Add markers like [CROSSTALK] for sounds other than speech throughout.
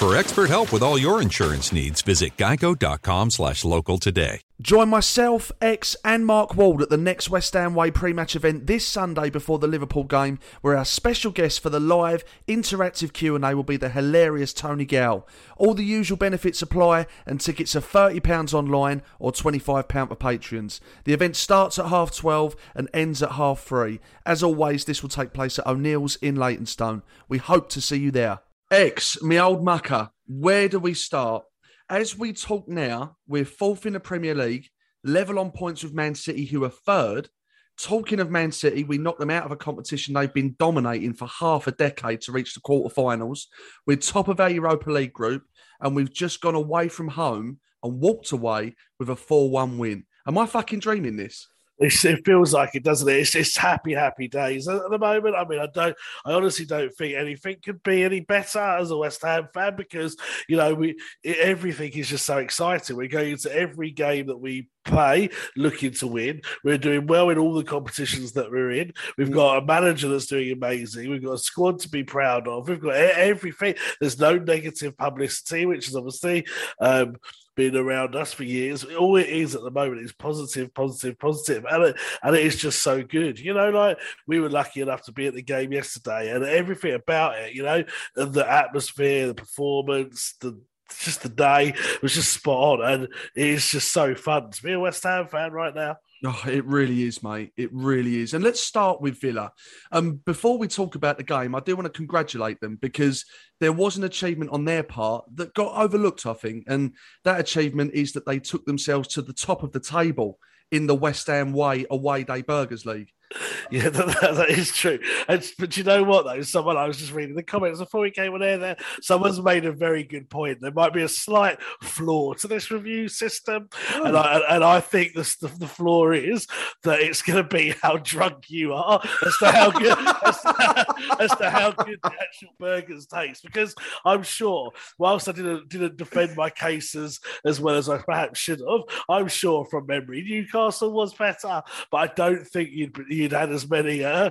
For expert help with all your insurance needs, visit geico.com slash local today. Join myself, Ex, and Mark Wald at the next West Ham Way pre-match event this Sunday before the Liverpool game, where our special guest for the live interactive Q&A will be the hilarious Tony Gow. All the usual benefits apply, and tickets are £30 online or £25 for patrons. The event starts at half 12 and ends at half 3. As always, this will take place at O'Neill's in Leytonstone. We hope to see you there. Ex, me old mucker, where do we start? As we talk now, we're fourth in the Premier League, level on points with Man City, who are third. Talking of Man City, we knocked them out of a competition they've been dominating for half a decade to reach the quarterfinals. We're top of our Europa League group, and we've just gone away from home and walked away with a 4 1 win. Am I fucking dreaming this? It feels like it, doesn't it? It's, just happy, happy days at the moment. I mean, I don't, I honestly don't think anything could be any better as a West Ham fan because you know we everything is just so exciting. We're going into every game that we play looking to win. We're doing well in all the competitions that we're in. We've got a manager that's doing amazing. We've got a squad to be proud of. We've got everything. There's no negative publicity, which is obviously. Um, been around us for years. All it is at the moment is positive, positive, positive, and it, and it is just so good. You know, like we were lucky enough to be at the game yesterday, and everything about it, you know, the atmosphere, the performance, the just the day was just spot on, and it's just so fun to be a West Ham fan right now. Oh, it really is, mate. It really is. And let's start with Villa. Um, before we talk about the game, I do want to congratulate them because there was an achievement on their part that got overlooked, I think. And that achievement is that they took themselves to the top of the table in the West Ham Way Away Day Burgers League. [LAUGHS] Yeah, [LAUGHS] that, that is true. And, but you know what, though? Someone, I was just reading the comments before we came on air there, someone's made a very good point. There might be a slight flaw to this review system. Oh. And, I, and I think the, the flaw is that it's going to be how drunk you are as to how good, [LAUGHS] as, to, as to how good the actual burgers taste. Because I'm sure, whilst I didn't, didn't defend my cases as well as I perhaps should have, I'm sure from memory Newcastle was better. But I don't think you'd you'd had as many uh,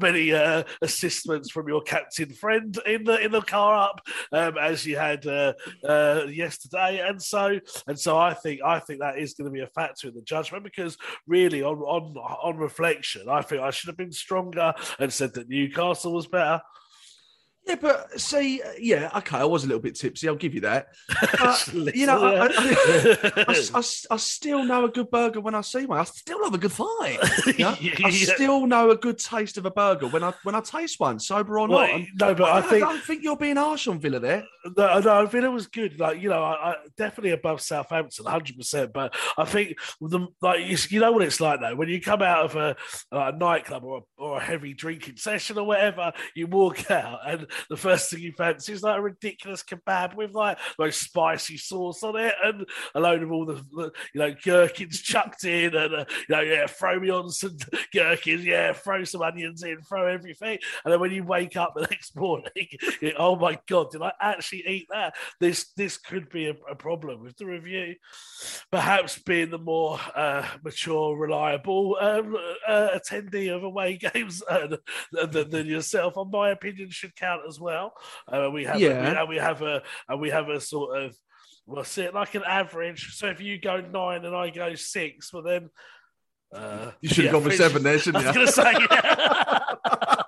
many uh, assistance from your captain friend in the in the car up um, as you had uh, uh, yesterday, and so and so I think I think that is going to be a factor in the judgment because really on on on reflection, I think I should have been stronger and said that Newcastle was better. Yeah, but see, yeah, okay, I was a little bit tipsy. I'll give you that. [LAUGHS] But, you know, I, I, I, I, [LAUGHS] I still know a good burger when I see one. I still love a good fight. [LAUGHS] You know? I still know a good taste of a burger when I when I taste one, sober or Well, not. No, but I think- I don't think you're being harsh on Villa there. No, no, Villa was good. Like you know, I, I definitely above Southampton, hundred percent. But I think the like you, you know what it's like though when you come out of a, a nightclub or a, or a heavy drinking session or whatever, you walk out and the first thing you fancy is like a ridiculous kebab with like like spicy sauce on it and a load of all the, the you know gherkins chucked in and uh, you know yeah throw me on some [LAUGHS] gherkins yeah throw some onions in throw everything. And then when you wake up the [LAUGHS] next morning you- oh my god did I actually eat that? This this could be a, a problem with the review. Perhaps being the more uh, mature reliable um, uh, attendee of away [LAUGHS] games uh, than, than yourself on my opinion should count as well uh, we have Yeah. we, and we have a and we have a sort of well, see, it like an average. So if you go nine and I go six, well then uh, You should have gone for seven there, shouldn't I was you? going to say, yeah. [LAUGHS] [LAUGHS]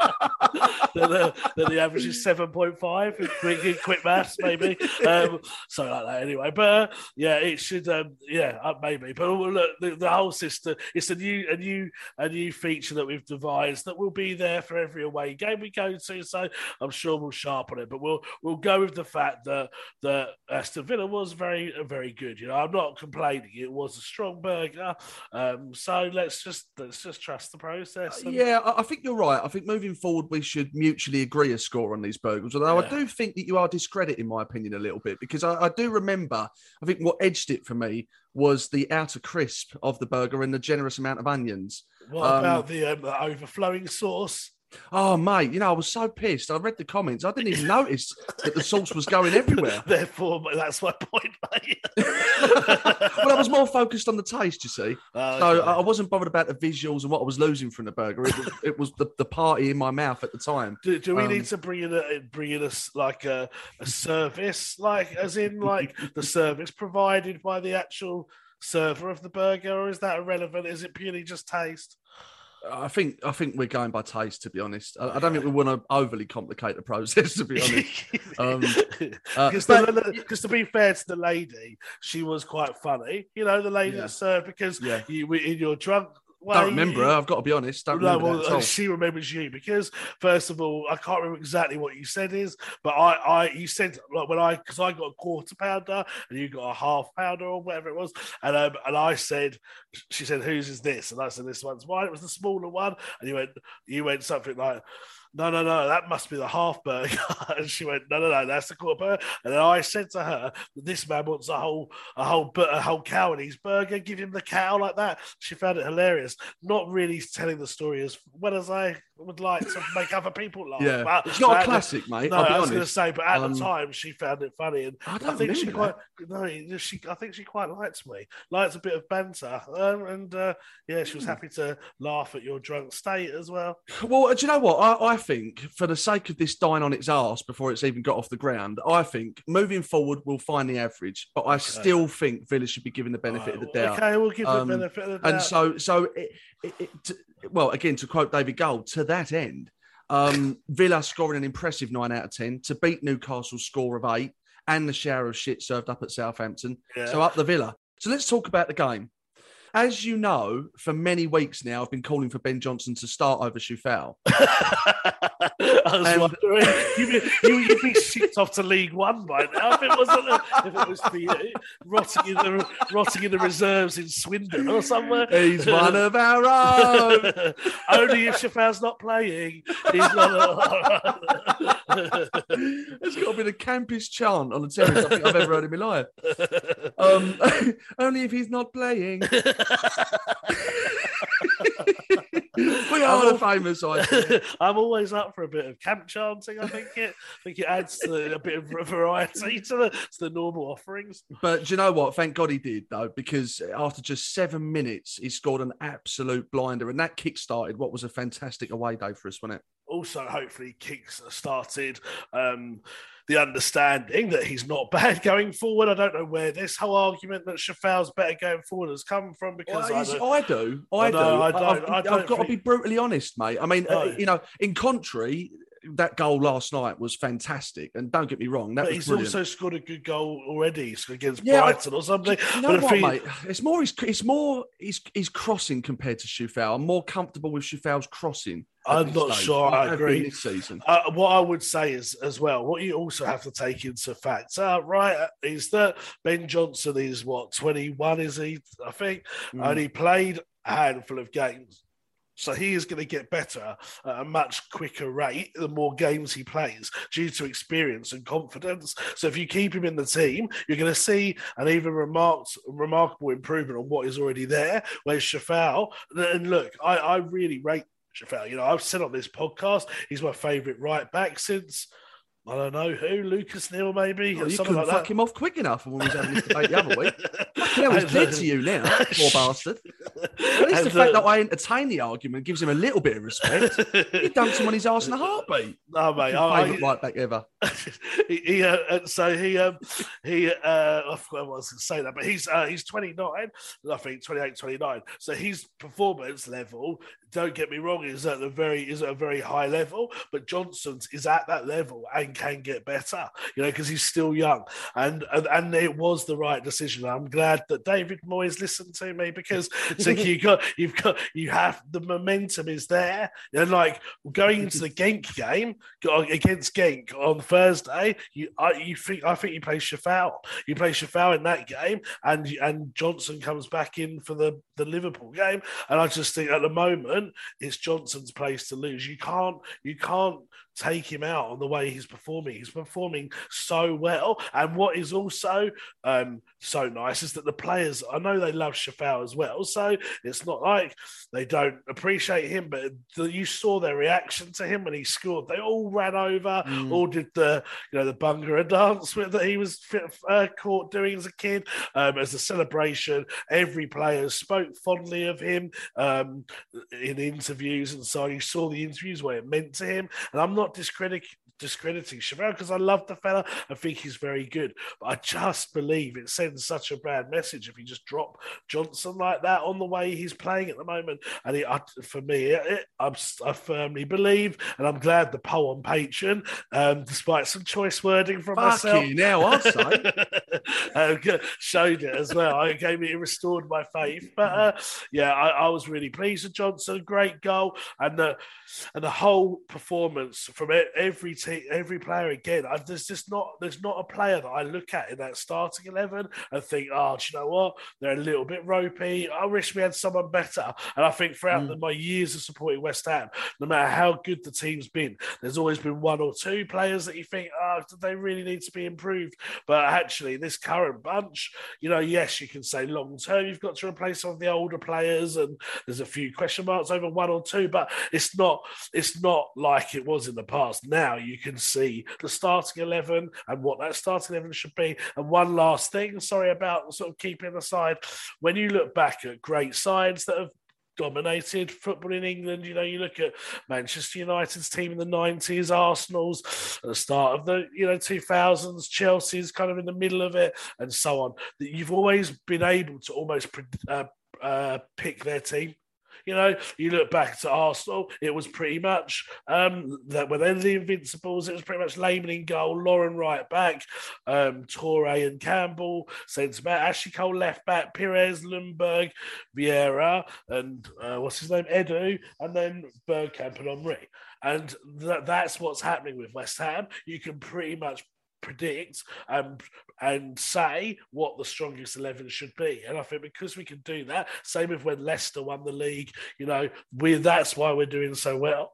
then, the, then the average is seven point five. Quick, quick maths, maybe. Um, like that. Anyway, but uh, yeah, it should. Um, yeah, uh, maybe. But look, the, the whole system. It's a new, a new, a new feature that we've devised that will be there for every away game we go to. So I'm sure we'll sharpen it. But we'll we'll go with the fact that that Aston Villa was very very good. You know, I'm not complaining. It was a strong burger. Um, so let's just let's just trust the process. and- Yeah, I think you're right. I think moving forward, we should mutually agree a score on these burgers. Although I do think that you are discrediting my opinion a little bit because I, I do remember, I think what edged it for me was the outer crisp of the burger and the generous amount of onions. What Um, about the, um, the overflowing sauce? Oh, mate, you know, I was so pissed. I read the comments. I didn't even notice that the sauce was going everywhere. [LAUGHS] Therefore, that's my point, mate. [LAUGHS] [LAUGHS] well, I was more focused on the taste, you see. Oh, So okay. I wasn't bothered about the visuals and what I was losing from the burger. It was, it was the, the party in my mouth at the time. Do, do we Um, need to bring in a bring in a like a, a service, like as in like the service provided by the actual server of the burger, or is that irrelevant? Is it purely just taste? I think I think we're going by taste, to be honest. I, I don't think we want to overly complicate the process, to be honest. [LAUGHS] Um, uh, Because to be fair to the lady, she was quite funny. You know, the lady Yeah. that served because Yeah. you in your drunk. Way, don't remember her. I've got to be honest. Don't no, remember well, that at all. she remembers you because first of all, I can't remember exactly what you said is, but I, I, you said like when I, because I got a quarter pounder and you got a half pounder or whatever it was, and um, and I said, she said, whose is this? And I said, this one's mine. It was the smaller one, and you went, you went something like. No, no, no, that must be the half burger. [LAUGHS] and she went, No, no, no, that's the quarter burger. And then I said to her this man wants a whole, a whole, a whole cow in his burger. Give him the cow like that. She found it hilarious. Not really telling the story as well as I would like to make other people laugh. Yeah. but It's not a at the- classic, mate, No, I'll be I was going to say, but at Um, the time she found it funny, and I I, don't think she remember quite no, she I think she quite liked me, liked a bit of banter, um, and uh, yeah, Hmm. she was happy to laugh at your drunk state as well. Well, do you know what? I, I think for the sake of this dying on its arse before it's even got off the ground, I think moving forward we'll find the average. But I still think Villa should be given the benefit of the doubt. Okay, we'll give Um, the benefit of the doubt. And so, so it, it, it, to- well, again, to quote David Gold, to that end, um, Villa scoring an impressive nine out of ten to beat Newcastle's score of eight and the shower of shit served up at Southampton. Yeah. So up the Villa. So let's talk about the game. As you know, for many weeks now, I've been calling for Ben Johnson to start over Coufal. [LAUGHS] I was and- wondering, you'd be, you, you'd be shipped off to League One by now if it wasn't if it was for you rotting in the rotting in the reserves in Swindon or somewhere. He's one of our own. [LAUGHS] Only if Coufal's not playing, he's not. It's got to be the campest chant on the terrace I think I've ever heard in my life. Um, [LAUGHS] only if he's not playing. We are the famous, [LAUGHS] I think. I'm always up for a bit of camp chanting. I think it, I think it adds to a bit of variety to the, to the normal offerings. But do you know what? Thank God he did, though, because after just seven minutes, he scored an absolute blinder. And that kick started what was a fantastic away day for us, wasn't it? Also, hopefully, kicks started um, the understanding that he's not [LAUGHS] bad going forward. I don't know where this whole argument that Coufal's better going forward has come from because Well, I, I do. I, I do. know, I I've- don't- I've, I don't got to be brutally honest, mate. I mean, No. uh, you know, in contrary, that goal last night was fantastic. And don't get me wrong, that but he's brilliant. also scored a good goal already against Yeah, Brighton or something. You know but what, thing- mate? It's more his, it's more his, his crossing compared to Coufal. I'm more comfortable with Coufal's crossing. I'm not stage. sure I have agree. this season. Uh, what I would say is as well, what you also have to take into factor, right, is that Ben Johnson is what 21, is he? I think, Mm. and he played a handful of games. So he is going to get better at a much quicker rate the more games he plays due to experience and confidence. So if you keep him in the team, you're going to see an even remarked, remarkable improvement on what is already there. Whereas Coufal, and look, I, I really rate Coufal. You know, I've said on this podcast, he's my favourite right back since. I don't know who, Lucas Neill, maybe, Oh, or you couldn't like fuck that. him off quick enough when we was having this debate the other week. Fucking hell, he's [LAUGHS] dead to you now, poor bastard. At least And, the fact uh, that I entertain the argument gives him a little bit of respect. he dunked him on his arse in a heartbeat. No, mate. I, Favourite right back ever. [LAUGHS] he, he, uh, so he um he uh I forgot what I was going to say that, but he's uh, he's 29, I think 28, 29. So his performance level, don't get me wrong, is at the very is at a very high level, but Johnson's is at that level and can get better, you know, because he's still young. And, and and it was the right decision. I'm glad that David Moyes listened to me because so you got you've got you have the momentum is there. And like going into the [LAUGHS] Genk game against Genk on Thursday, you I, you think I think you play Coufal. You play Coufal in that game, and and Johnson comes back in for the the Liverpool game. And I just think at the moment it's Johnson's place to lose. You can't you can't take him out on the way he's performing. He's performing so well. And what is also um, so nice is that the players, I know they love Coufal as well. So it's not like they don't appreciate him, but the, you saw their reaction to him when he scored. They all ran over, all did the, you know, the Bungara dance with that he was fit- uh, caught doing as a kid. Um, as a celebration, every player spoke fondly of him um, in interviews and so. You saw the interviews what it meant to him. And I'm not discredit, discrediting Coufal because I love the fella. I think he's very good. But I just believe it sends such a bad message if you just drop Johnson like that on the way he's playing at the moment. And it, I, for me, it, it, I firmly believe, and I'm glad the poll on Patreon, um, despite some choice wording from myself, Fucking hell, I'd say. [LAUGHS] uh, showed it as well. I gave me it restored my faith. But uh, yeah, I, I was really pleased with Johnson. Great goal, and the and the whole performance from every team, every player again. I, there's just not there's not a player that I look at in that starting eleven and think, oh, do you know what? They're a little bit ropey. I wish we had someone better. And I think throughout mm. the, my years of supporting West Ham, no matter how good the team's been, there's always been one or two players that you think, oh, do they really need to be improved? But actually, this current bunch, you know, yes, you can say long term, you've got to replace some of the older players, and there's a few question marks over one or two, but it's not it's not like it was in the past. Now you can see the starting eleven and what that starting eleven should be. And one last thing, sorry about sort of keeping aside, when you look back at great sides that have dominated football in England. You know, you look at Manchester United's team in the 90s, Arsenal's at the start of the, you know, 2000s, Chelsea's kind of in the middle of it, and so on. That you've always been able to almost uh, uh, pick their team. You know, you look back to Arsenal, it was pretty much um, that when they're the Invincibles, it was pretty much Lehmann in goal, Lauren right back, um, Touré and Campbell, centre back, Ashley Cole left back, Pires, Ljungberg, Vieira, and uh, what's his name, Edu, and then Bergkamp and Henry. And th- that's what's happening with West Ham. You can pretty much predict and and say what the strongest 11 should be and i think because we can do that same with when leicester won the league you know we that's why we're doing so well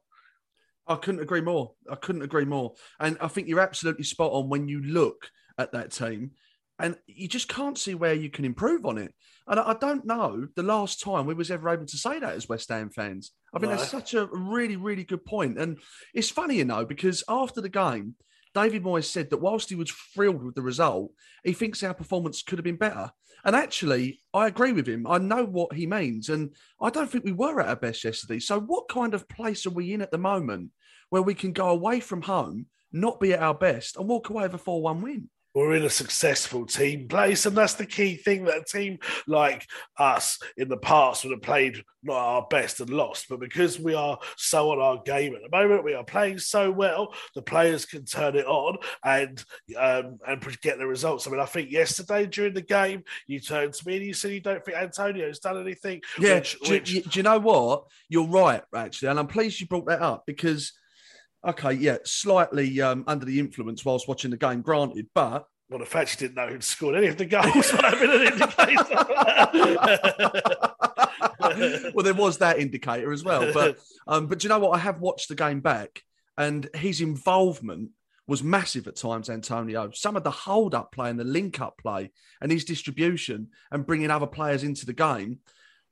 I couldn't agree more. I couldn't agree more. And I think you're absolutely spot on when you look at that team and you just can't see where you can improve on it. And I I don't know the last time we was ever able to say that as West Ham fans. I think No. that's such a really, really good point. And it's funny, you know, because after the game, David Moyes said that whilst he was thrilled with the result, he thinks our performance could have been better. And actually, I agree with him. I know what he means. And I don't think we were at our best yesterday. So, what kind of place are we in at the moment where we can go away from home, not be at our best, and walk away with a 4 1 win? We're in a successful team place, and that's the key thing that a team like us in the past would have played not our best and lost, but because we are so on our game at the moment, we are playing so well, the players can turn it on and um, and get the results. I mean, I think yesterday during the game, you turned to me and you said you don't think Antonio's done anything. Yeah, which, do, which... do you know what? You're right, actually, and I'm pleased you brought that up because okay, yeah, slightly um, under the influence whilst watching the game, granted, but well, the fact you didn't know who'd scored any of the goals [LAUGHS] might have been an indicator. [LAUGHS] well, there was that indicator as well. But um, but do you know what? I have watched the game back, and his involvement was massive at times. Antonio, some of the hold-up play and the link-up play, and his distribution and bringing other players into the game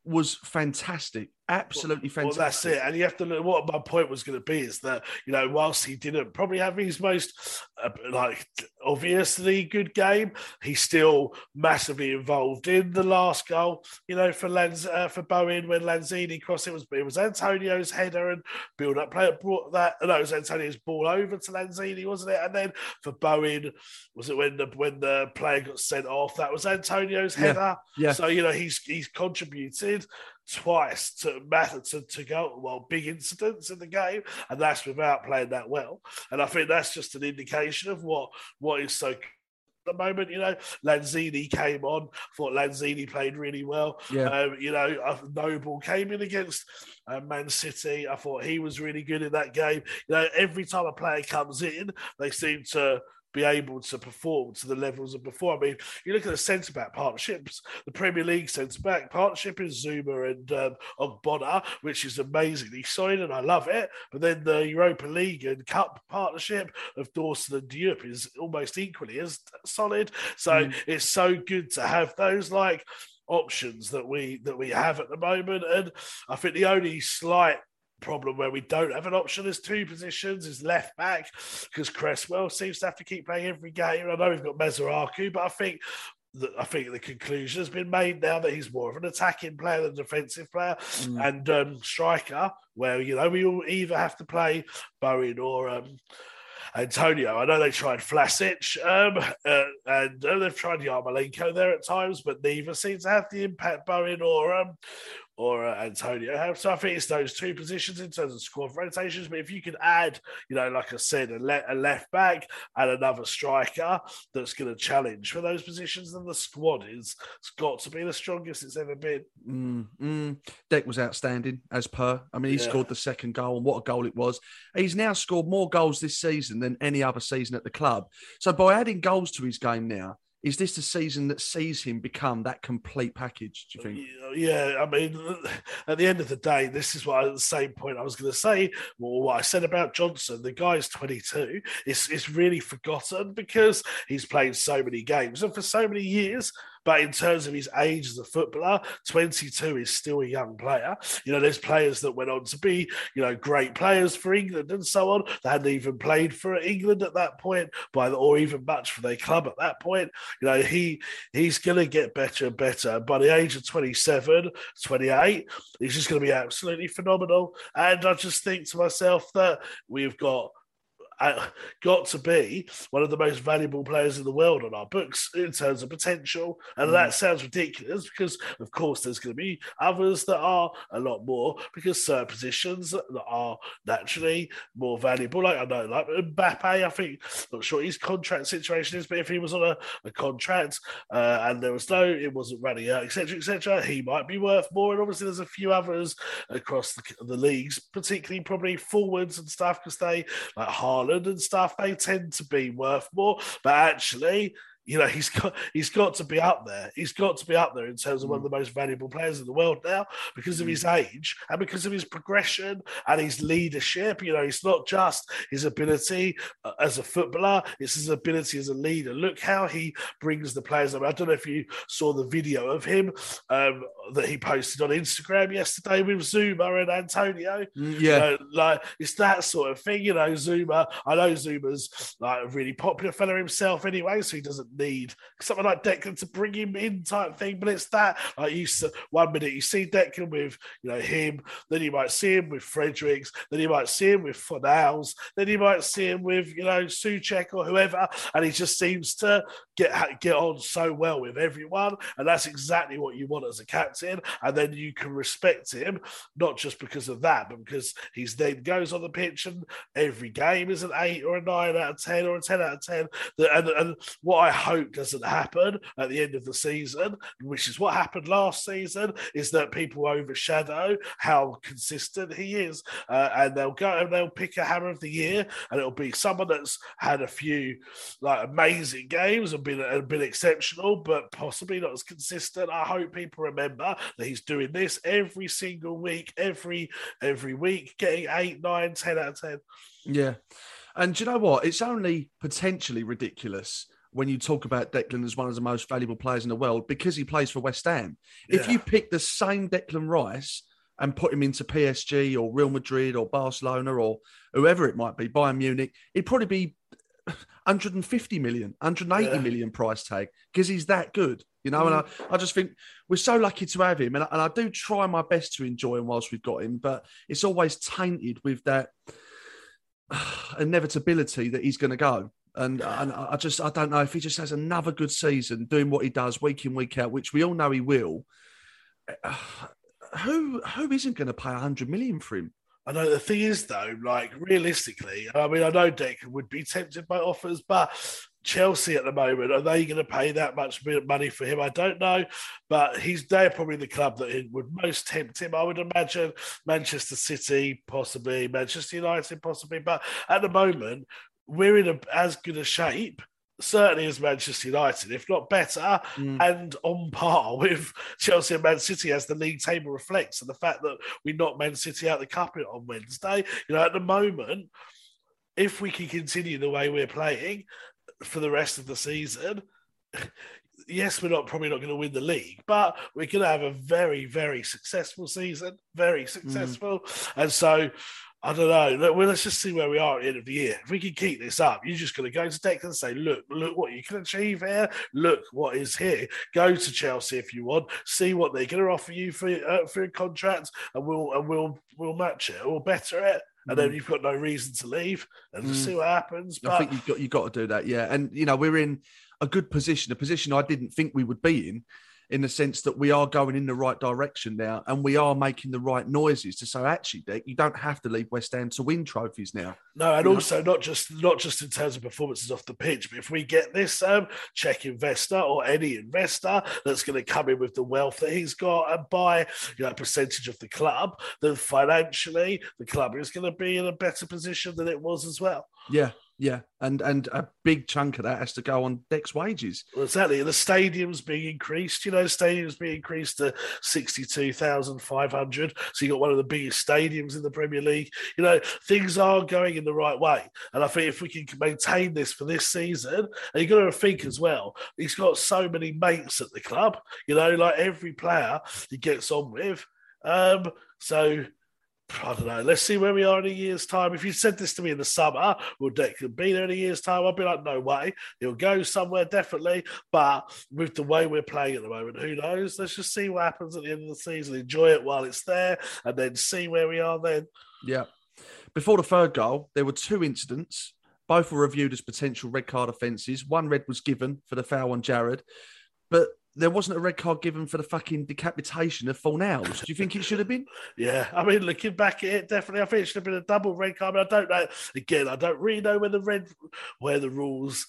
was fantastic. Absolutely fantastic. Well, that's it. And you have to look what my point was going to be is that, you know, whilst he didn't probably have his most uh, like obviously good game, he's still massively involved in the last goal, you know, for Lanz, uh, for Bowen when Lanzini crossed it was it was Antonio's header and build up play brought that no, it was Antonio's ball over to Lanzini, wasn't it? And then for Bowen, was it when the when the player got sent off? That was Antonio's header. Yeah. yeah. So, you know, he's he's contributed twice to matter to, to go well big incidents in the game and that's without playing that well and i think that's just an indication of what what is so at the moment. You know, Lanzini came on. Thought Lanzini played really well. Yeah. Um, you know, Noble came in against uh, Man City. I thought he was really good in that game. You know, every time a player comes in, they seem to be able to perform to the levels of before. I mean, you look at the centre back partnerships, the Premier League centre back partnership is Zouma and um, Ogbonna, which is amazingly solid, and I love it. But then the Europa League and Cup partnership of Dawson and Diop is almost equally as solid. So mm. it's so good to have those like options that we that we have at the moment. And I think the only slight problem where we don't have an option as two positions is left back because Cresswell seems to have to keep playing every game. I know we've got Masuaku, but I think that I think the conclusion has been made now that he's more of an attacking player than a defensive player mm. and um, striker. Where you know we will either have to play Bowen or um, Antonio. I know they tried Vlasic um, uh, and uh, they've tried Yarmolenko there at times, but neither seems to have the impact Bowen or um, or uh, Antonio So I think it's those two positions in terms of squad rotations. But if you could add, you know, like I said, a, le- a left back and another striker that's going to challenge for those positions, then the squad is it's got to be the strongest it's ever been. Mm, mm. Dec was outstanding as per. I mean, he yeah. scored the second goal, and what a goal it was. He's now scored more goals this season than any other season at the club. So by adding goals to his game now, is this the season that sees him become that complete package? Do you think? Yeah, I mean, at the end of the day, this is what the same point I was going to say. Well, what I said about Johnson, the guy is 22. It's it's really forgotten because he's played so many games and for so many years. But in terms of his age as a footballer, 22 is still a young player. You know, there's players that went on to be, you know, great players for England and so on. They hadn't even played for England at that point, by the, or even much for their club at that point. You know, he he's going to get better and better. By the age of 27, 28, he's just going to be absolutely phenomenal. And I just think to myself that we've got got to be one of the most valuable players in the world on our books in terms of potential. And mm. that sounds ridiculous because, of course, there's going to be others that are a lot more because certain positions that are naturally more valuable. Like I know, like Mbappe, I think, not sure his contract situation is, but if he was on a, a contract uh, and there was no, it wasn't running out, etc., etc., he might be worth more. And obviously, there's a few others across the, the leagues, particularly probably forwards and stuff because they like hard and stuff, they tend to be worth more. But actually, you know, [LAUGHS] he's got he's got to be up there. He's got to be up there in terms of one of the most valuable players in the world now because of his mm. age and because of his progression and his leadership. You know, it's not just his ability uh, as a footballer; it's his ability as a leader. Look how he brings the players up. I don't know if you saw the video of him um, that he posted on Instagram yesterday with Zouma and Antonio. Mm, yeah, you know, like it's that sort of thing. You know, Zouma. I know Zouma's like a really popular fella himself anyway, so he doesn't need something like Declan to bring him in type thing. But it's that like you one minute you see Declan with you know him, then you might see him with Fredericks, then you might see him with Fornals, then you might see him with you know Soucek or whoever, and he just seems to get get on so well with everyone, and that's exactly what you want as a captain. And then you can respect him not just because of that, but because he's then goes on the pitch and every game is an eight or a nine out of ten or a ten out of ten. And, and what I hope doesn't happen at the end of the season, which is what happened last season, is that people overshadow how consistent he is, uh, and they'll go and they'll pick a hammer of the year, and it'll be someone that's had a few like amazing games and been and been exceptional, but possibly not as consistent. I hope people remember that he's doing this every single week, every every week, getting eight, nine, ten out of ten. Yeah. And do you know what? It's only potentially ridiculous when you talk about Declan as one of the most valuable players in the world because he plays for West Ham. Yeah. If you pick the same Declan Rice and put him into PSG or Real Madrid or Barcelona or whoever it might be, Bayern Munich, it'd probably be 150 million, 180 yeah. million price tag because he's that good, you know. Mm. And I, I just think we're so lucky to have him. And I, and I do try my best to enjoy him whilst we've got him, but it's always tainted with that [SIGHS] inevitability that he's going to go. And, and I just I don't know if he just has another good season doing what he does week in week out, which we all know he will. [SIGHS] Who who isn't going to pay hundred million for him? I know the thing is though, like realistically, I mean, I know Dec would be tempted by offers, but Chelsea at the moment, are they going to pay that much money for him? I don't know, but he's they're probably the club that would most tempt him. I would imagine Manchester City, possibly Manchester United, possibly. But at the moment, we're in a, as good a shape certainly as Manchester United, if not better, mm. and on par [LAUGHS] with Chelsea and Man City as the league table reflects. And the fact that we knocked Man City out the cup on Wednesday, you know, at the moment, if we can continue the way we're playing, for the rest of the season. [LAUGHS] Yes, we're not probably not going to win the league, but we're going to have a very, very successful season. Very successful, mm. and so I don't know. Well, let's just see where we are at the end of the year. If we can keep this up, you're just going to go to Declan and say, "Look, look what you can achieve here. Look what is here." Go to Chelsea if you want. See what they're going to offer you for uh, for a contract, and we'll and we'll we'll match it. We'll better it and then mm. you've got no reason to leave and mm. see what happens. But... I think you've got you've got to do that, yeah. And you know, we're in a good position, a position I didn't think we would be in, in the sense that we are going in the right direction now and we are making the right noises to say actually Dec, you don't have to leave West Ham to win trophies now. No, and also not just not just in terms of performances off the pitch, but if we get this um, Czech investor or any investor that's going to come in with the wealth that he's got and buy you know a percentage of the club, then financially the club is going to be in a better position than it was as well. Yeah, yeah, and and a big chunk of that has to go on Dec's wages. Well, exactly. The stadium's being increased. You know, the stadium's being increased to sixty-two thousand five hundred. So you got one of the biggest stadiums in the Premier League. You know, things are going in the right way, and I think if we can maintain this for this season, and you got to think as well, he's got so many mates at the club. You know, like every player he gets on with. Um, so I don't know. Let's see where we are in a year's time. If you said this to me in the summer, will Declan be there in a year's time? I'd be like, no way. He'll go somewhere definitely. But with the way we're playing at the moment, who knows? Let's just see what happens at the end of the season. Enjoy it while it's there, and then see where we are then. Yeah. Before the third goal, there were two incidents. Both were reviewed as potential red card offences. One red was given for the foul on Jarrod. but there wasn't a red card given for the fucking decapitation of Fornals. Do you think it should have been? [LAUGHS] yeah, I mean, looking back at it, definitely, I think it should have been a double red card. But I don't know. Again, I don't really know where the red, where the rules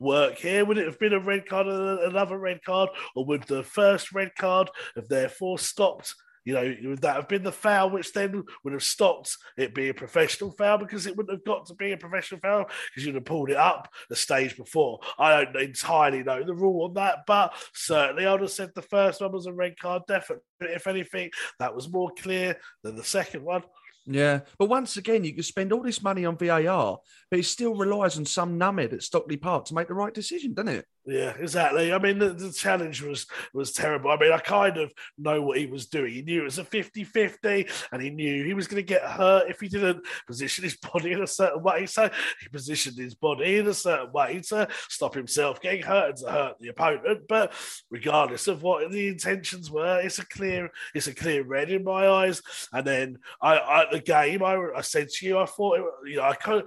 work here. Would it have been a red card and another red card, or would the first red card have therefore stopped you know, would that have been the foul, which then would have stopped it being a professional foul because it wouldn't have got to be a professional foul because you'd have pulled it up the stage before. I don't entirely know the rule on that, but certainly I would have said the first one was a red card. Definitely, if anything, that was more clear than the second one. Yeah, but once again, you can spend all this money on VAR, but it still relies on some numbhead at Stockley Park to make the right decision, doesn't it? Yeah, exactly. I mean, the, the, challenge was was terrible. I mean, I kind of know what he was doing. He knew it was a 50-50 and he knew he was going to get hurt if he didn't position his body in a certain way. So he positioned his body in a certain way to stop himself getting hurt and to hurt the opponent. But regardless of what the intentions were, it's a clear it's a clear red in my eyes. And then I, at the game, I, I said to you, I thought, it, you know, I of,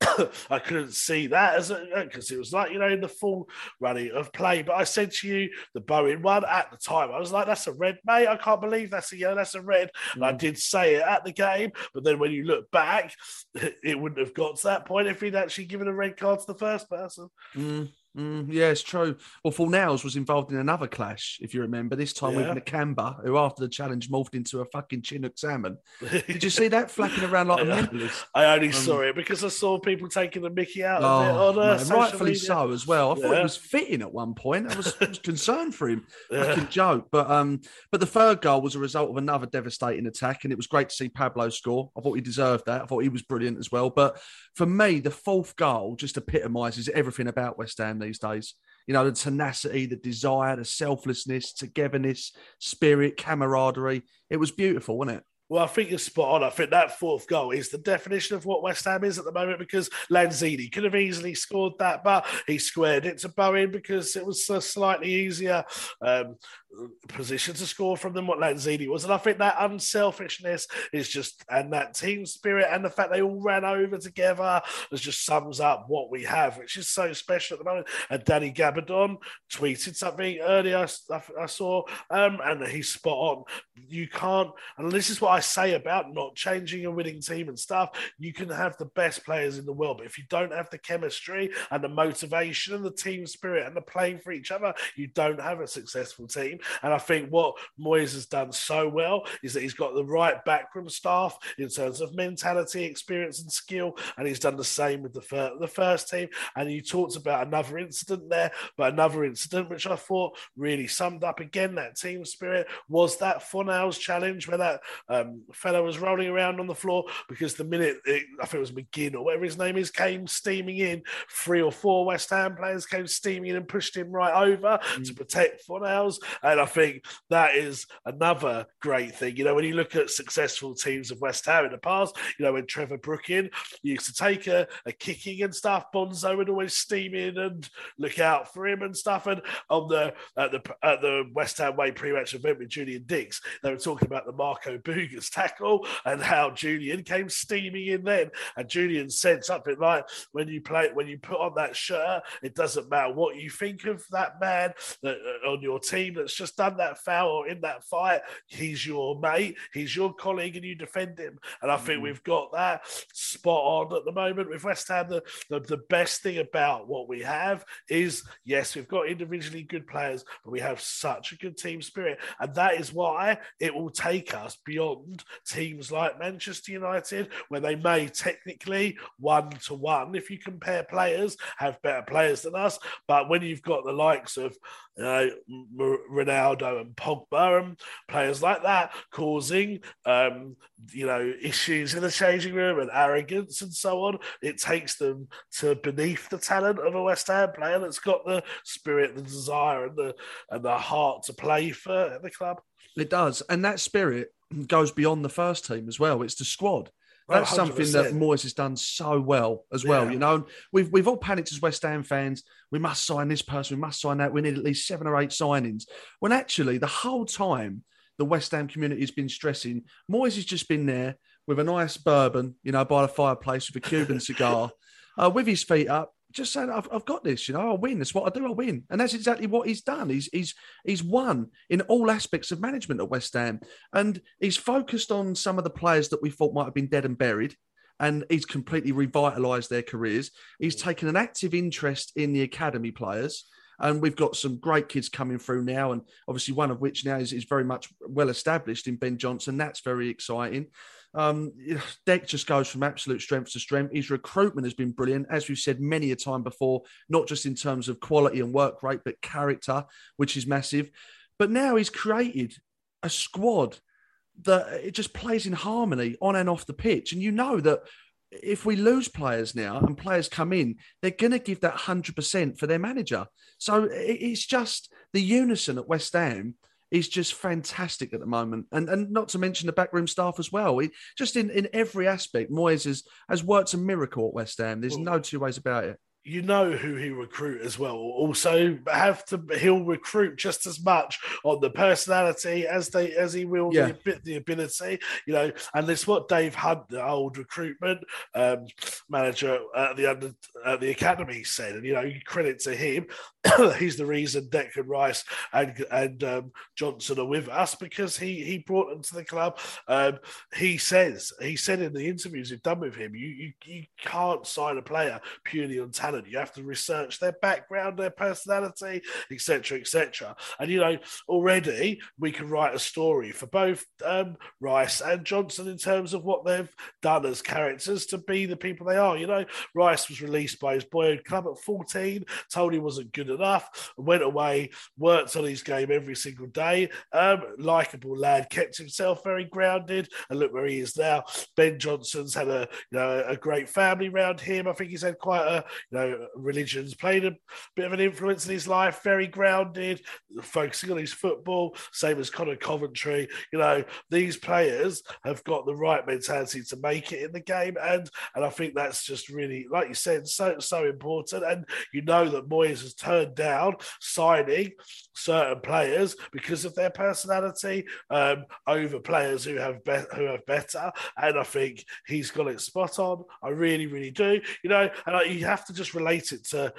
[COUGHS] I couldn't see that as because it was like you know in the full running of play. But I said to you the Bowen one at the time. I was like, "That's a red, mate. I can't believe that's a yellow. That's a red." And I mm. did say it at the game, but then when you look back, [LAUGHS] it wouldn't have got to that point if he'd actually given a red card to the first person. Mm. Mm, yeah, it's true. Well, Full Fornals was involved in another clash, if you remember, this time yeah. with Nakamba, who after the challenge morphed into a fucking Chinook salmon. Did you [LAUGHS] see that flapping around like a mentalist? I only um, saw it because I saw people taking the mickey out of it oh, on uh, no, Rightfully media. so as well. I yeah. thought it was fitting at one point. I was, I [LAUGHS] was concerned for him. Yeah. Fucking joke. But um, but the third goal was a result of another devastating attack, and it was great to see Pablo score. I thought he deserved that. I thought he was brilliant as well. But for me, the fourth goal just epitomises everything about West Ham these days. You know, the tenacity, the desire, the selflessness, togetherness, spirit, camaraderie. It was beautiful, wasn't it? Well, I think you're spot on. I think that fourth goal is the definition of what West Ham is at the moment because Lanzini could have easily scored that, but he squared it to Bowen because it was a slightly easier um, position to score from than what Lanzini was. And I think that unselfishness is just, and that team spirit and the fact they all ran over together is just sums up what we have, which is so special at the moment. And Danny Gabbidon tweeted something earlier I, I saw, um, and he's spot on. You can't, and this is what I say about not changing a winning team and stuff. You can have the best players in the world, but if you don't have the chemistry and the motivation and the team spirit and the playing for each other, you don't have a successful team. And I think what Moyes has done so well is that he's got the right backroom staff in terms of mentality, experience, and skill. And he's done the same with the, fir- the first team. And you talked about another incident there, but another incident which I thought really summed up again that team spirit was that Fornals challenge where that um, fellow was rolling around on the floor because the minute it, I think it was McGinn or whatever his name is came steaming in, three or four West Ham players came steaming in and pushed him right over mm. to protect Fornals. And I think that is another great thing. You know, when you look at successful teams of West Ham in the past, you know, when Trevor Brooking used to take a, a kicking and stuff, Bonzo would always steam in and look out for him and stuff. And on the at the at the West Ham way pre-match event with Julian Dicks, they were talking about the Marco Tackle and how Julian came steaming in then. And Julian said something like, "When you play, when you put on that shirt, it doesn't matter what you think of that man that, uh, on your team that's just done that foul or in that fight. He's your mate, he's your colleague, and you defend him. And I think mm. we've got that spot on at the moment with West Ham. The, the, the best thing about what we have is yes, we've got individually good players, but we have such a good team spirit. And that is why it will take us beyond teams like Manchester United, where they may technically one to one, if you compare players, have better players than us. But when you've got the likes of you know, Ronaldo and Pogba and players like that causing, um, you know, issues in the changing room and arrogance and so on. It takes them to beneath the talent of a West Ham player that's got the spirit, the desire, and the and the heart to play for the club. It does, and that spirit goes beyond the first team as well. It's the squad. That's 100%. something that Moyes has done so well as well. Yeah. You know, we've we've all panicked as West Ham fans. We must sign this person. We must sign that. We need at least seven or eight signings. When actually, the whole time the West Ham community has been stressing, Moyes has just been there with a nice bourbon, you know, by the fireplace with a Cuban [LAUGHS] cigar, uh, with his feet up, just saying, I've, I've got this, you know, I'll win. That's what I do, I'll win. And that's exactly what he's done. He's, he's, he's won in all aspects of management at West Ham. And he's focused on some of the players that we thought might have been dead and buried. And he's completely revitalised their careers. He's mm. taken an active interest in the academy players. And we've got some great kids coming through now. And obviously, one of which now is, is very much well established in Ben Johnson. That's very exciting. Um, [SIGHS] Dec just goes from absolute strength to strength. His recruitment has been brilliant, as we've said many a time before, not just in terms of quality and work rate, but character, which is massive. But now he's created a squad that it just plays in harmony on and off the pitch. And you know that if we lose players now and players come in, they're going to give that 100% for their manager. So it's just the unison at West Ham is just fantastic at the moment. And and not to mention the backroom staff as well. It, just in, in every aspect, Moyes has, has worked a miracle at West Ham. There's no two ways about it you know who he recruit as well. Also, have to he'll recruit just as much on the personality as they as he will yeah. the, the, ability. You know, and it's what Dave Hunt, the old recruitment um, manager at the under at the academy, said. And you know, credit to him. [COUGHS] He's the reason Declan Rice and and um, Johnson are with us because he he brought them to the club. Um, he says he said in the interviews we've done with him, you you, you can't sign a player purely on talent. You have to research their background, their personality, etc., etc. And you know, already we can write a story for both um, Rice and Johnson in terms of what they've done as characters to be the people they are. You know, Rice was released by his boyhood club at 14, told he wasn't good enough, went away, worked on his game every single day. Um, likable lad, kept himself very grounded, and look where he is now. Ben Johnson's had a you know a great family around him. I think he's had quite a you know religion's played a bit of an influence in his life, very grounded, focusing on his football, same as Conor Coventry. You know, these players have got the right mentality to make it in the game. And and I think that's just really, like you said, so so important. And you know that Moyes has turned down signing certain players because of their personality um, over players who have be- who have better. And I think he's got it spot on. I really, really do. You know, and I, you have to just relate it to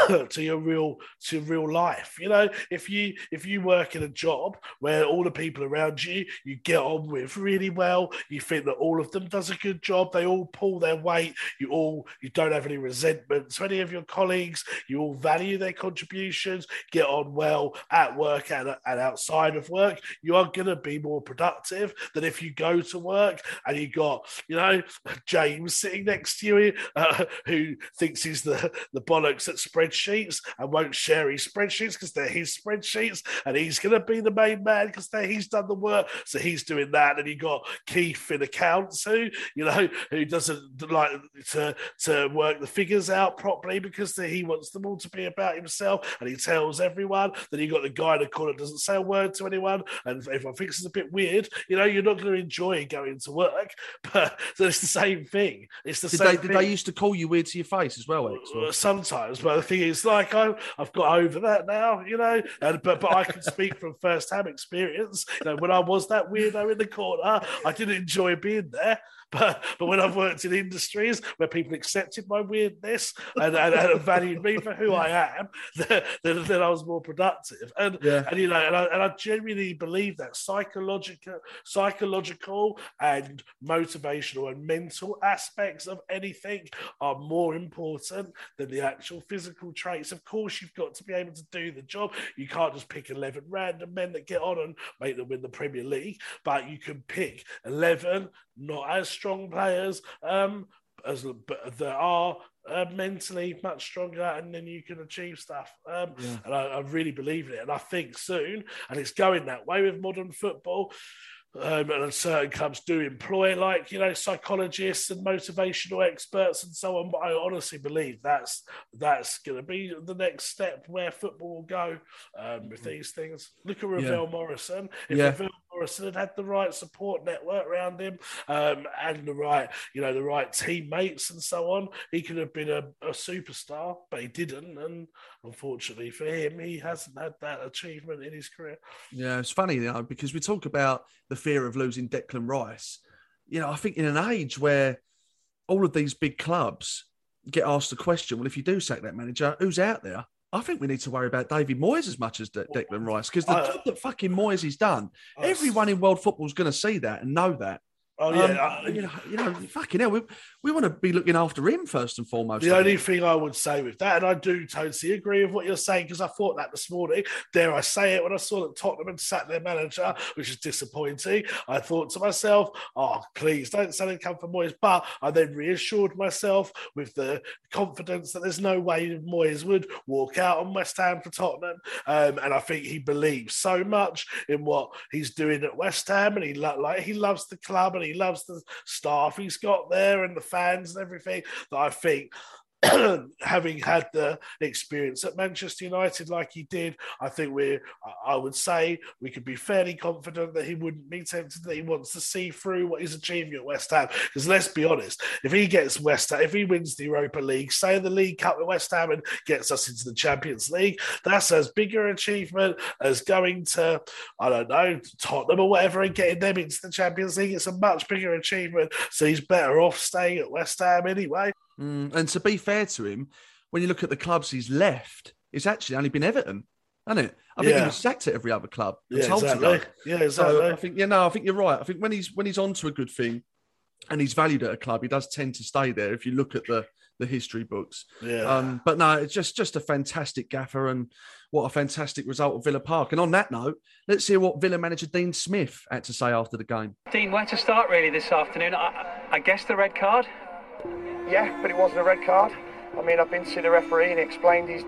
[COUGHS] to your real to real life. You know if you if you work in a job where all the people around you you get on with really well you think that all of them does a good job they all pull their weight you all you don't have any resentment to any of your colleagues you all value their contributions get on well at work and, and outside of work you are going to be more productive than if you go to work and you got you know [LAUGHS] james sitting next to you uh, [LAUGHS] who thinks he's the the bollocks at spreadsheets and won't share his spreadsheets because they're his spreadsheets, and he's going to be the main man because he's done the work. So he's doing that. And you got Keith in accounts who, you know, who doesn't like to to work the figures out properly because he wants them all to be about himself, and he tells everyone. Then you got the guy in the corner doesn't say a word to anyone, and everyone thinks it's a bit weird. You know, you're not going to enjoy going to work, [LAUGHS] but so it's the same thing. It's the did same. They, did thing. they used to call you weird to your face as well, Alex? Uh, sometimes, but thing is, like I, I've got over that now, you know. And but but I can speak from [LAUGHS] first hand experience. You know, when I was that weirdo in the corner, I didn't enjoy being there. But but when I've worked in industries where people accepted my weirdness and, and, and valued me for who I am, [LAUGHS] then, then I was more productive. And yeah. and you know, and I, and I genuinely believe that psychological, psychological and motivational and mental aspects of anything are more important than the actual physical traits. Of course, you've got to be able to do the job. You can't just pick eleven random men that get on and make them win the Premier League, but you can pick eleven not as strong players um, as there are uh, mentally much stronger, and then you can achieve stuff. Um, yeah. And I, I, really believe in it, and I think soon, and it's going that way with modern football. Um, and certain clubs do employ like you know psychologists and motivational experts and so on. But I honestly believe that's that's going to be the next step where football will go um, with mm-hmm. these things. Look at Ravel yeah. Morrison. If yeah. Ravel Morrison had had the right support network around him um, and the right, you know, the right teammates and so on, he could have been a, a superstar, but he didn't. And unfortunately for him, he hasn't had that achievement in his career. Yeah, it's funny, you know, because we talk about the fear of losing Declan Rice. You know, I think in an age where all of these big clubs get asked the question, well, if you do sack that manager, who's out there? I think we need to worry about David Moyes as much as De- Declan Rice because the job that fucking Moyes has done, everyone in world football is going to see that and know that. Oh yeah, Um, you know, you know, fucking hell, we, we want to be looking after him first and foremost. The only thing I would say with that, and I do totally agree with what you're saying, because I thought that this morning, dare I say it, when I saw that Tottenham had sacked their manager, which is disappointing, I thought to myself, oh, please don't sell him come for Moyes. But I then reassured myself with the confidence that there's no way Moyes would walk out on West Ham for Tottenham. Um, and I think he believes so much in what he's doing at West Ham, and he lo- like he loves the club and he loves the staff he's got there and the fans and everything. That I think [CLEARS THROAT] having had the experience at Manchester United like he did, I think we're, I- would say we could be fairly confident that he wouldn't be tempted, that he wants to see through what he's achieving at West Ham. Because let's be honest, if he gets West Ham, if he wins the Europa League, say the League Cup with West Ham and gets us into the Champions League, that's as big an achievement as going to, I don't know, Tottenham or whatever and getting them into the Champions League. It's a much bigger achievement. So he's better off staying at West Ham anyway. Mm, and to be fair to him, when you look at the clubs he's left, it's actually only been Everton, hasn't it? I think he was sacked at every other club. Yeah, told to exactly. Yeah, So. I think, yeah, no, I think you're right. I think when he's when he's onto a good thing, and he's valued at a club, he does tend to stay there. If you look at the the history books, Yeah. Um, but no, it's just just a fantastic gaffer, and what a fantastic result at Villa Park. And on that note, let's hear what Villa manager Dean Smith had to say after the game. Dean, where to start really this afternoon? I, I guess the red card. Yeah, but it wasn't a red card. I mean, I've been to the referee and he explained his,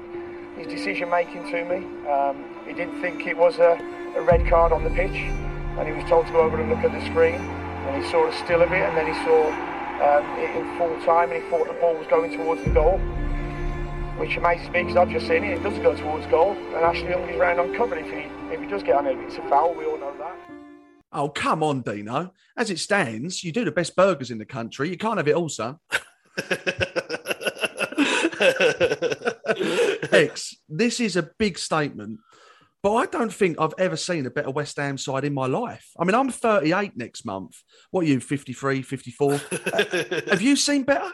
his decision making to me. Um, he didn't think it was a, a red card on the pitch, and he was told to go over and look at the screen. And he saw a still of it, and then he saw um, it in full time, and he thought the ball was going towards the goal. Which amazes me because I've just seen it. It doesn't go towards goal, and Ashley Young is round uncovered if he if he does get on it. It's a foul. We all know that. Oh, come on, Dino. As it stands, you do the best burgers in the country. You can't have it all, son. [LAUGHS] [LAUGHS] Ex, this is a big statement, but I don't think I've ever seen a better West Ham side in my life. I mean, I'm 38 next month. What are you, 53, 54? Uh, [LAUGHS] have you seen better?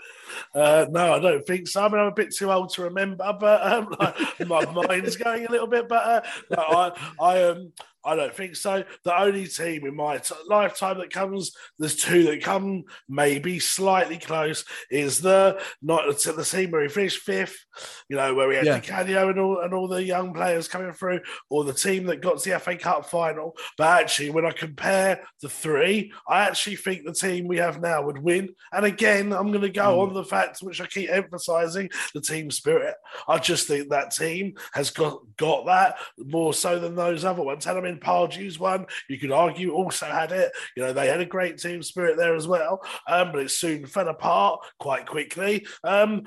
Uh, no, I don't think so. I mean, I'm a bit too old to remember, but um, [LAUGHS] like, my mind's going a little bit. But no, I, I, um, I don't think so. The only team in my t- lifetime that comes, there's two that come maybe slightly close. Is the not the, team where he finished fifth, you know, where we had Yeah. Canio and all and all the young players coming through, or the team that got to the FA Cup final. But actually, when I compare the three, I actually think the team we have now would win. And again, I'm going to go hmm. on the fact which I keep emphasising the team spirit. I just think that team has got got that more so than those other ones. And I mean, Pardew's one, you could argue, also had it. You know, they had a great team spirit there as well, um, but it soon fell apart quite quickly. Um,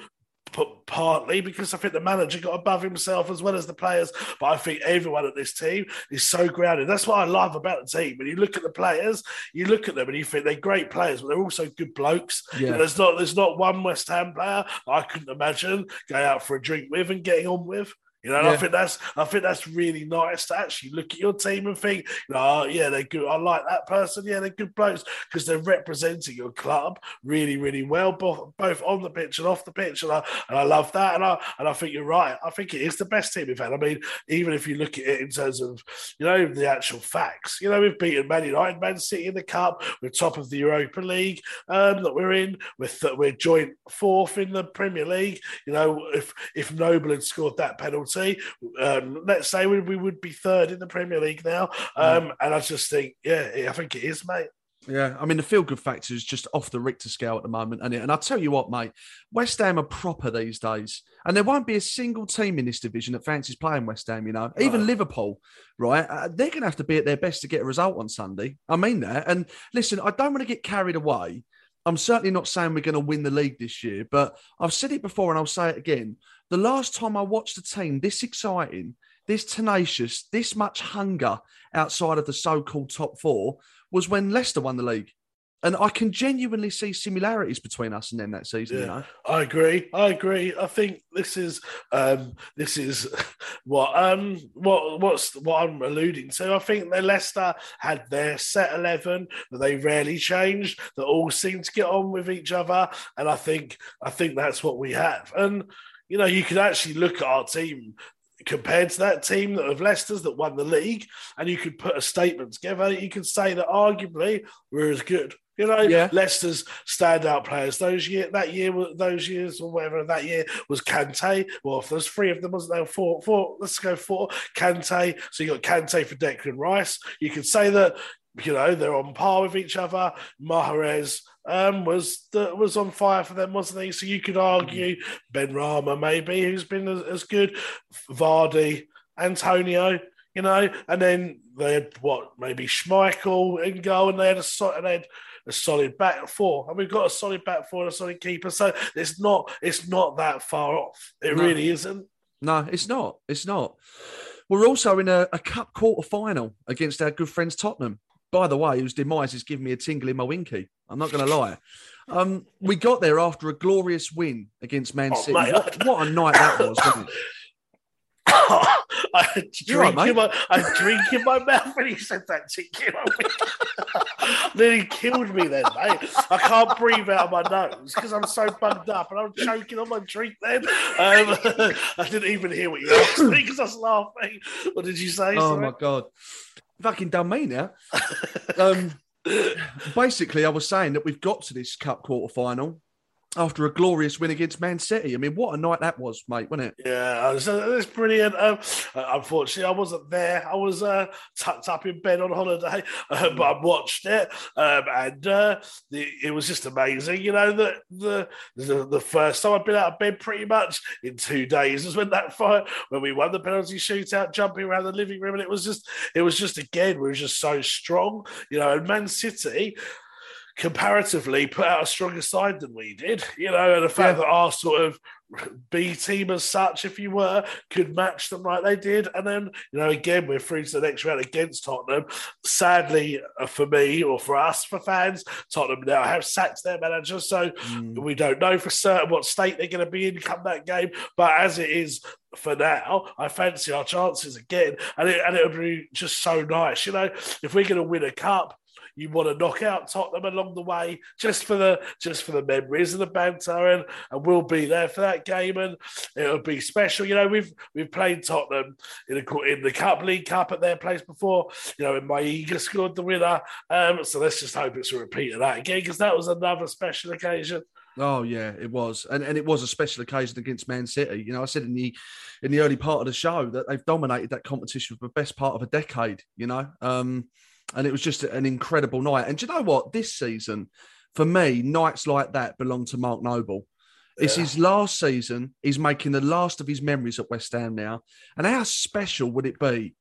but partly because I think the manager got above himself as well as the players. But I think everyone at this team is so grounded. That's what I love about the team. When you look at the players, you look at them and you think they're great players, but they're also good blokes. Yeah. You know, there's not there's not one West Ham player I couldn't imagine going out for a drink with and getting on with. You know, and I think that's I think that's really nice to actually look at your team and think, you know, oh, yeah, they're good. I like that person. Yeah, they're good blokes because they're representing your club really, really well, both, both on the pitch and off the pitch. And I and I love that. And I and I think you're right. I think it is the best team we've had. I mean, even if you look at it in terms of, you know, the actual facts, you know, we've beaten Man United, Man City in the cup. We're top of the Europa League um, that we're in. We're th- we're joint fourth in the Premier League. You know, if if Noble had scored that penalty, um, let's say we, we would be third in the Premier League now. Um, And I just think, yeah, I think it is, mate. Yeah, I mean the feel good factor is just off the Richter scale at the moment, and and I'll tell you what, mate, West Ham are proper these days, and there won't be a single team in this division that fancies playing West Ham. You know, even Liverpool, right? Uh, they're going to have to be at their best to get a result on Sunday. I mean that. And listen, I don't want to get carried away. I'm certainly not saying we're going to win the league this year, but I've said it before and I'll say it again. The last time I watched a team this exciting, this tenacious, this much hunger outside of the so-called top four was when Leicester won the league. And I can genuinely see similarities between us and them that season, you know. I agree. I agree. I think this is um, this is [LAUGHS] what um what what's what I'm alluding to. I think that Leicester had their set eleven that they rarely changed, that all seemed to get on with each other, and I think I think that's what we have. And you know, you could actually look at our team compared to that team that of Leicester's that won the league, and you could put a statement together. You could say that arguably we're as good. You know, Yeah. Leicester's standout players those year that year those years or whatever that year was Kante. Well, if there's three of them, wasn't there? Four, four. Let's go four. Kante. So you got Kante for Declan Rice. You could say that you know they're on par with each other. Mahrez um, was the, was on fire for them, wasn't he? So you could argue Benrahma maybe, who's been as, as good, Vardy, Antonio. You know, and then they had what maybe Schmeichel in goal, and they had a so- and they had a solid back four, and we've got a solid back four and a solid keeper. So it's not it's not that far off. It No. really isn't. No, it's not. It's not. We're also in a, a cup quarter final against our good friends Tottenham. By the way, whose demise is giving me a tingle in my winky. I'm not going to lie. Um, we got there after a glorious win against Man Oh, City. mate, what, what a night that was, wasn't it? [COUGHS] I had all right, drink in my I drink in my mouth when he said that to you. [LAUGHS] Nearly killed me then, mate. I can't breathe out of my nose because I'm so bugged up and I'm choking on my drink then. Um, [LAUGHS] I didn't even hear what you asked me because I was laughing. What did you say? Oh Sorry? my god, fucking done me now. [LAUGHS] um, basically, I was saying that we've got to this cup quarter final after a glorious win against Man City. I mean, what a night that was, mate, wasn't it? Yeah, it's brilliant. Um, uh, unfortunately, I wasn't there. I was uh, tucked up in bed on holiday, [LAUGHS] uh, but I watched it, um, and uh, the, it was just amazing. You know, the, the the the first time I've been out of bed pretty much in two days was when that fight when we won the penalty shootout, jumping around the living room, and it was just it was just again we were just so strong. You know, and Man City comparatively put out a stronger side than we did, you know, and the fact that our sort of [LAUGHS] B team as such, if you were, could match them like they did. And then, you know, again, we're through to the next round against Tottenham. Sadly, uh, for me or for us, for fans, Tottenham now have sacked their manager. So we don't know for certain what state they're going to be in come that game. But as it is for now, I fancy our chances again. And it, and it would be just so nice, you know, if we're going to win a cup, you want to knock out Tottenham along the way just for the just for the memories and the banter and, and we'll be there for that game and it'll be special. You know, we've we've played Tottenham in the in the Cup League Cup at their place before. You know, and Maiga scored the winner. Um, so let's just hope it's a repeat of that again because that was another special occasion. Oh yeah, it was, and and it was a special occasion against Man City. You know, I said in the in the early part of the show that they've dominated that competition for the best part of a decade. You know, um, and it was just an incredible night. And do you know what? This season, for me, nights like that belong to Mark Noble. It's Yeah. his last season. He's making the last of his memories at West Ham now. And how special would it be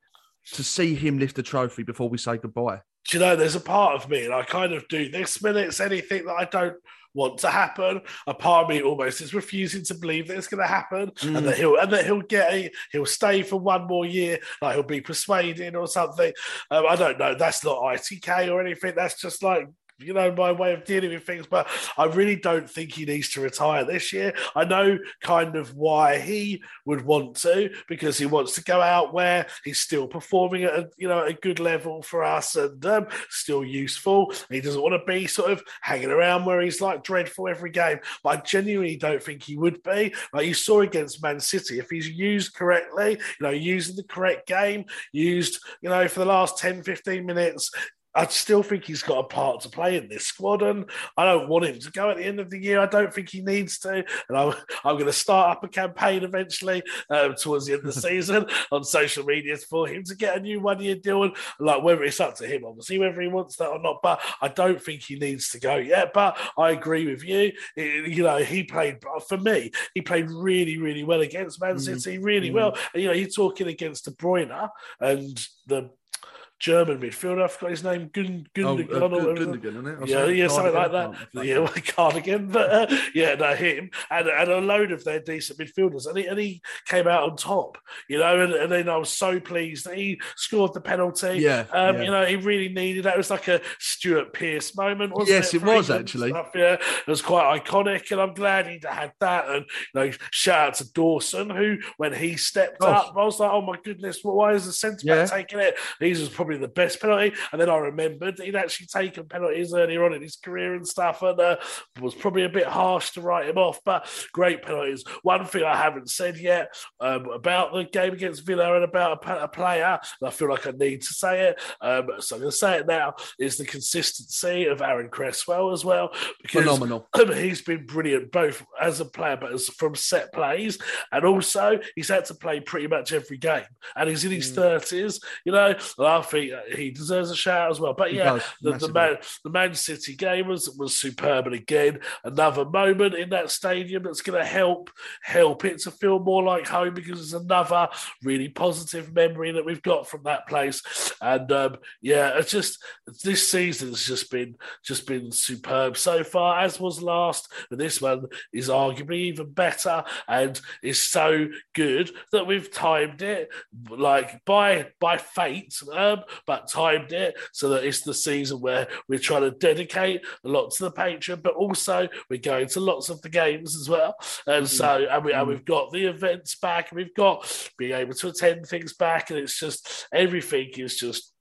to see him lift the trophy before we say goodbye? do you know, there's a part of me, and I kind of do this minutes anything that I don't want to happen. A part of me almost is refusing to believe that it's going to happen, Mm. and that he'll and that he'll get a he'll stay for one more year, like he'll be persuaded or something. Um, I don't know. That's not ITK or anything. That's just like. You know, my way of dealing with things, but I really don't think he needs to retire this year. I know kind of why he would want to, because he wants to go out where he's still performing at a you know a good level for us and um, still useful. He doesn't want to be sort of hanging around where he's like dreadful every game. But I genuinely don't think he would be. Like you saw against Man City, if he's used correctly, you know, using the correct game, used, you know, for the last 10, 15 minutes, I still think he's got a part to play in this squad, and I don't want him to go at the end of the year. I don't think he needs to, and I'm, I'm going to start up a campaign eventually um, towards the end of the [LAUGHS] season on social media for him to get a new one-year deal. And like whether it's up to him, obviously, whether he wants that or not. But I don't think he needs to go yet. But I agree with you. It- you know, he played for me. He played really, really well against Man Mm. City, really Mm. well. And you know, you're talking against De Bruyne and the German midfielder. I forgot his name. Gun, Oh, Gundogan. uh, or. Gundogan, isn't it? Yeah, yeah, something like that. I Yeah, well, cardigan, but uh, yeah, no, him and, and a load of their decent midfielders, and he, and he came out on top, you know. And, and then I was so pleased that he scored the penalty. Yeah, um, yeah. you know, he really needed that. It was like a Stuart Pearce moment, wasn't Yes, it? it was, actually. stuff, yeah, it was quite iconic, and I'm glad he had that. And you know, shout out to Dawson, who when he stestepped Gosh. up, I was like, oh my goodness, why is the centre back Yeah. taking it? He's was probably the best penalty. And then I remembered he'd actually taken penalties earlier on in his career and stuff, and uh, was probably a bit harsh to write him off. But great penalties. One thing I haven't said yet um, about the game against Villa and about a, a, player, and I feel like I need to say it, um, so I'm going to say it now, is the consistency of Aaron Cresswell as well. Because Phenomenal. [CLEARS THROAT] he's been brilliant both as a player, but as from set plays, and also he's had to play pretty much every game, and he's in his mm. thirties. You know, I think he deserves a shout as well. But He yeah, does, the, the man, the Man City game was was superb, and again, another moment in that stadium that's going to help help it to feel more like home because it's another really positive memory that we've got from that place. And um, yeah, it's just this season has just been just been superb so far, as was last. But this one is arguably even better and is so good that we've timed it like by by fate, um, but timed it so that it's the season where we're trying to dedicate a lot to the patron, but also we're going to lots of the games as well. And so, mm-hmm. and, we, and mm-hmm. we've got the events back, and we've got being able to attend things back, and it's just everything is just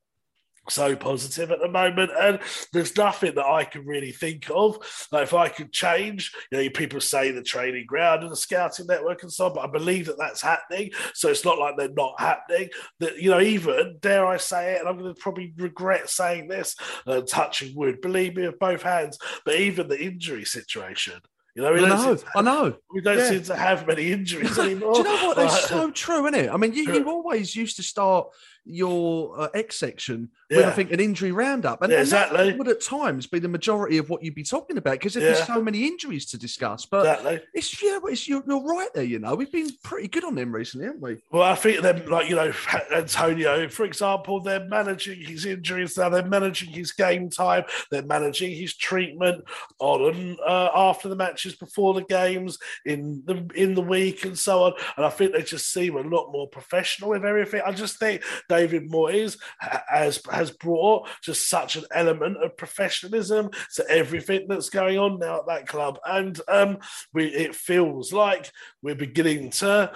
so positive at the moment, and there's nothing that I can really think of. Like if I could change, you know, people say the training ground and the scouting network and so on, but I believe that that's happening. So it's not like they're not happening. That you know, even dare I say it, and I'm going to probably regret saying this, uh, touching wood. Believe me, with both hands. But even the injury situation. You know, I know, to I know. We don't Yeah. seem to have many injuries anymore. [LAUGHS] Do you know what? They're so true, isn't it? I mean, you, [LAUGHS] you always used to start your uh, Ex section with, I think, an injury roundup. And, Yeah, and that exactly. would at times be the majority of what you'd be talking about because Yeah. there's so many injuries to discuss. But Exactly. it's, yeah, but it's, you're, you're right there, you know. We've been pretty good on them recently, haven't we? Well, I think them like you know Antonio, for example, they're managing his injuries now. They're managing his game time. They're managing his treatment on and uh, after the matches, before the games, in the in the week, and so on. And I think they just seem a lot more professional with everything. I just think David Moyes has has brought just such an element of professionalism to everything that's going on now at that club, and um, we it feels like we're beginning to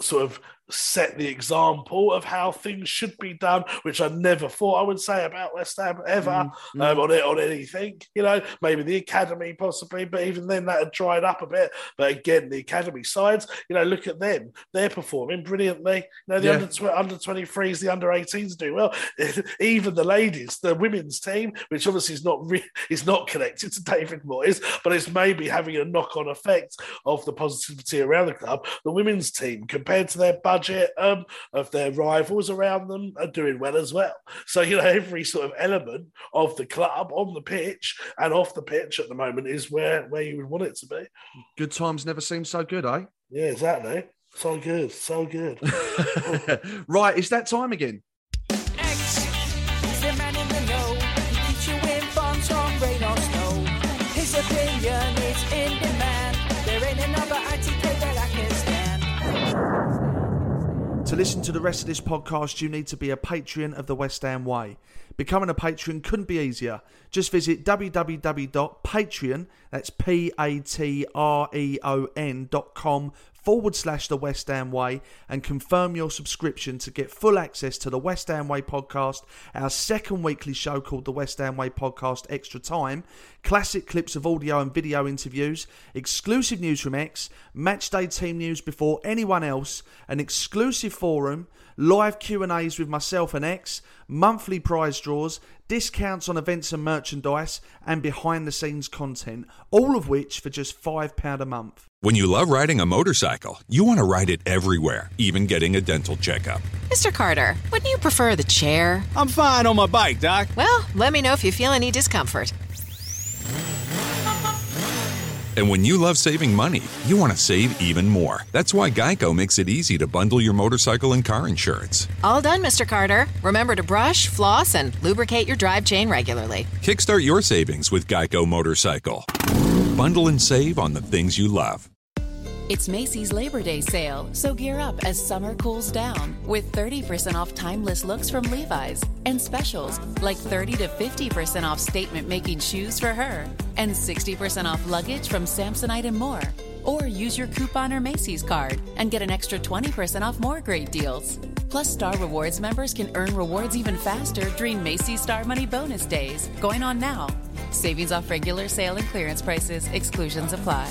sort of set the example of how things should be done, which I never thought I would say about West Ham ever Mm, um, on it on anything. You know, maybe the academy possibly, but even then that had dried up a bit. But again, the academy sides, you know, look at them; they're performing brilliantly. You know, the Yeah. under tw- under twenty threes, the under 18s do well. [LAUGHS] even the ladies, the women's team, which obviously is not re- [LAUGHS] is not connected to David Moyes, but it's maybe having a knock on effect of the positivity around the club. The women's team, compared to their budget um, of their rivals around them, are doing well as well. So you know, every sort of element of the club on the pitch and off the pitch at the moment is where where you would want it to be. Good times never seem so good, eh? Yeah, exactly. So good, so good. [LAUGHS] right, it's that time again. To listen to the rest of this podcast, you need to be a patron of the West Ham Way. Becoming a patron couldn't be easier. Just visit www.patreon, that's P-A-T-R-E-O-N dot com forward slash the West Ham Way and confirm your subscription to get full access to the West Ham Way podcast, our second weekly show called the West Ham Way Podcast Extra Time, classic clips of audio and video interviews, exclusive news from Ex, match day team news before anyone else, an exclusive forum, live Q&As with myself and Ex, monthly prize draws, discounts on events and merchandise, and behind the scenes content, all of which for just £5 a month. When you love riding a motorcycle, you want to ride it everywhere, even getting a dental checkup. Mr. Carter, wouldn't you prefer the chair? I'm fine on my bike, Doc. Well, let me know if you feel any discomfort. And when you love saving money, you want to save even more. That's why Geico makes it easy to bundle your motorcycle and car insurance. All done, Mr. Carter. Remember to brush, floss, and lubricate your drive chain regularly. Kickstart your savings with Geico Motorcycle. Bundle and save on the things you love. It's Macy's Labor Day sale, so gear up as summer cools down with 30% off timeless looks from Levi's and specials like 30 to 50% off statement making shoes for her and 60% off luggage from Samsonite and more. Or use your coupon or Macy's card and get an extra 20% off more great deals. Plus, Plus, Star Rewards members can earn rewards even faster during Macy's Star Money Bonus Days, going on now. Savings off regular sale and clearance prices, exclusions apply.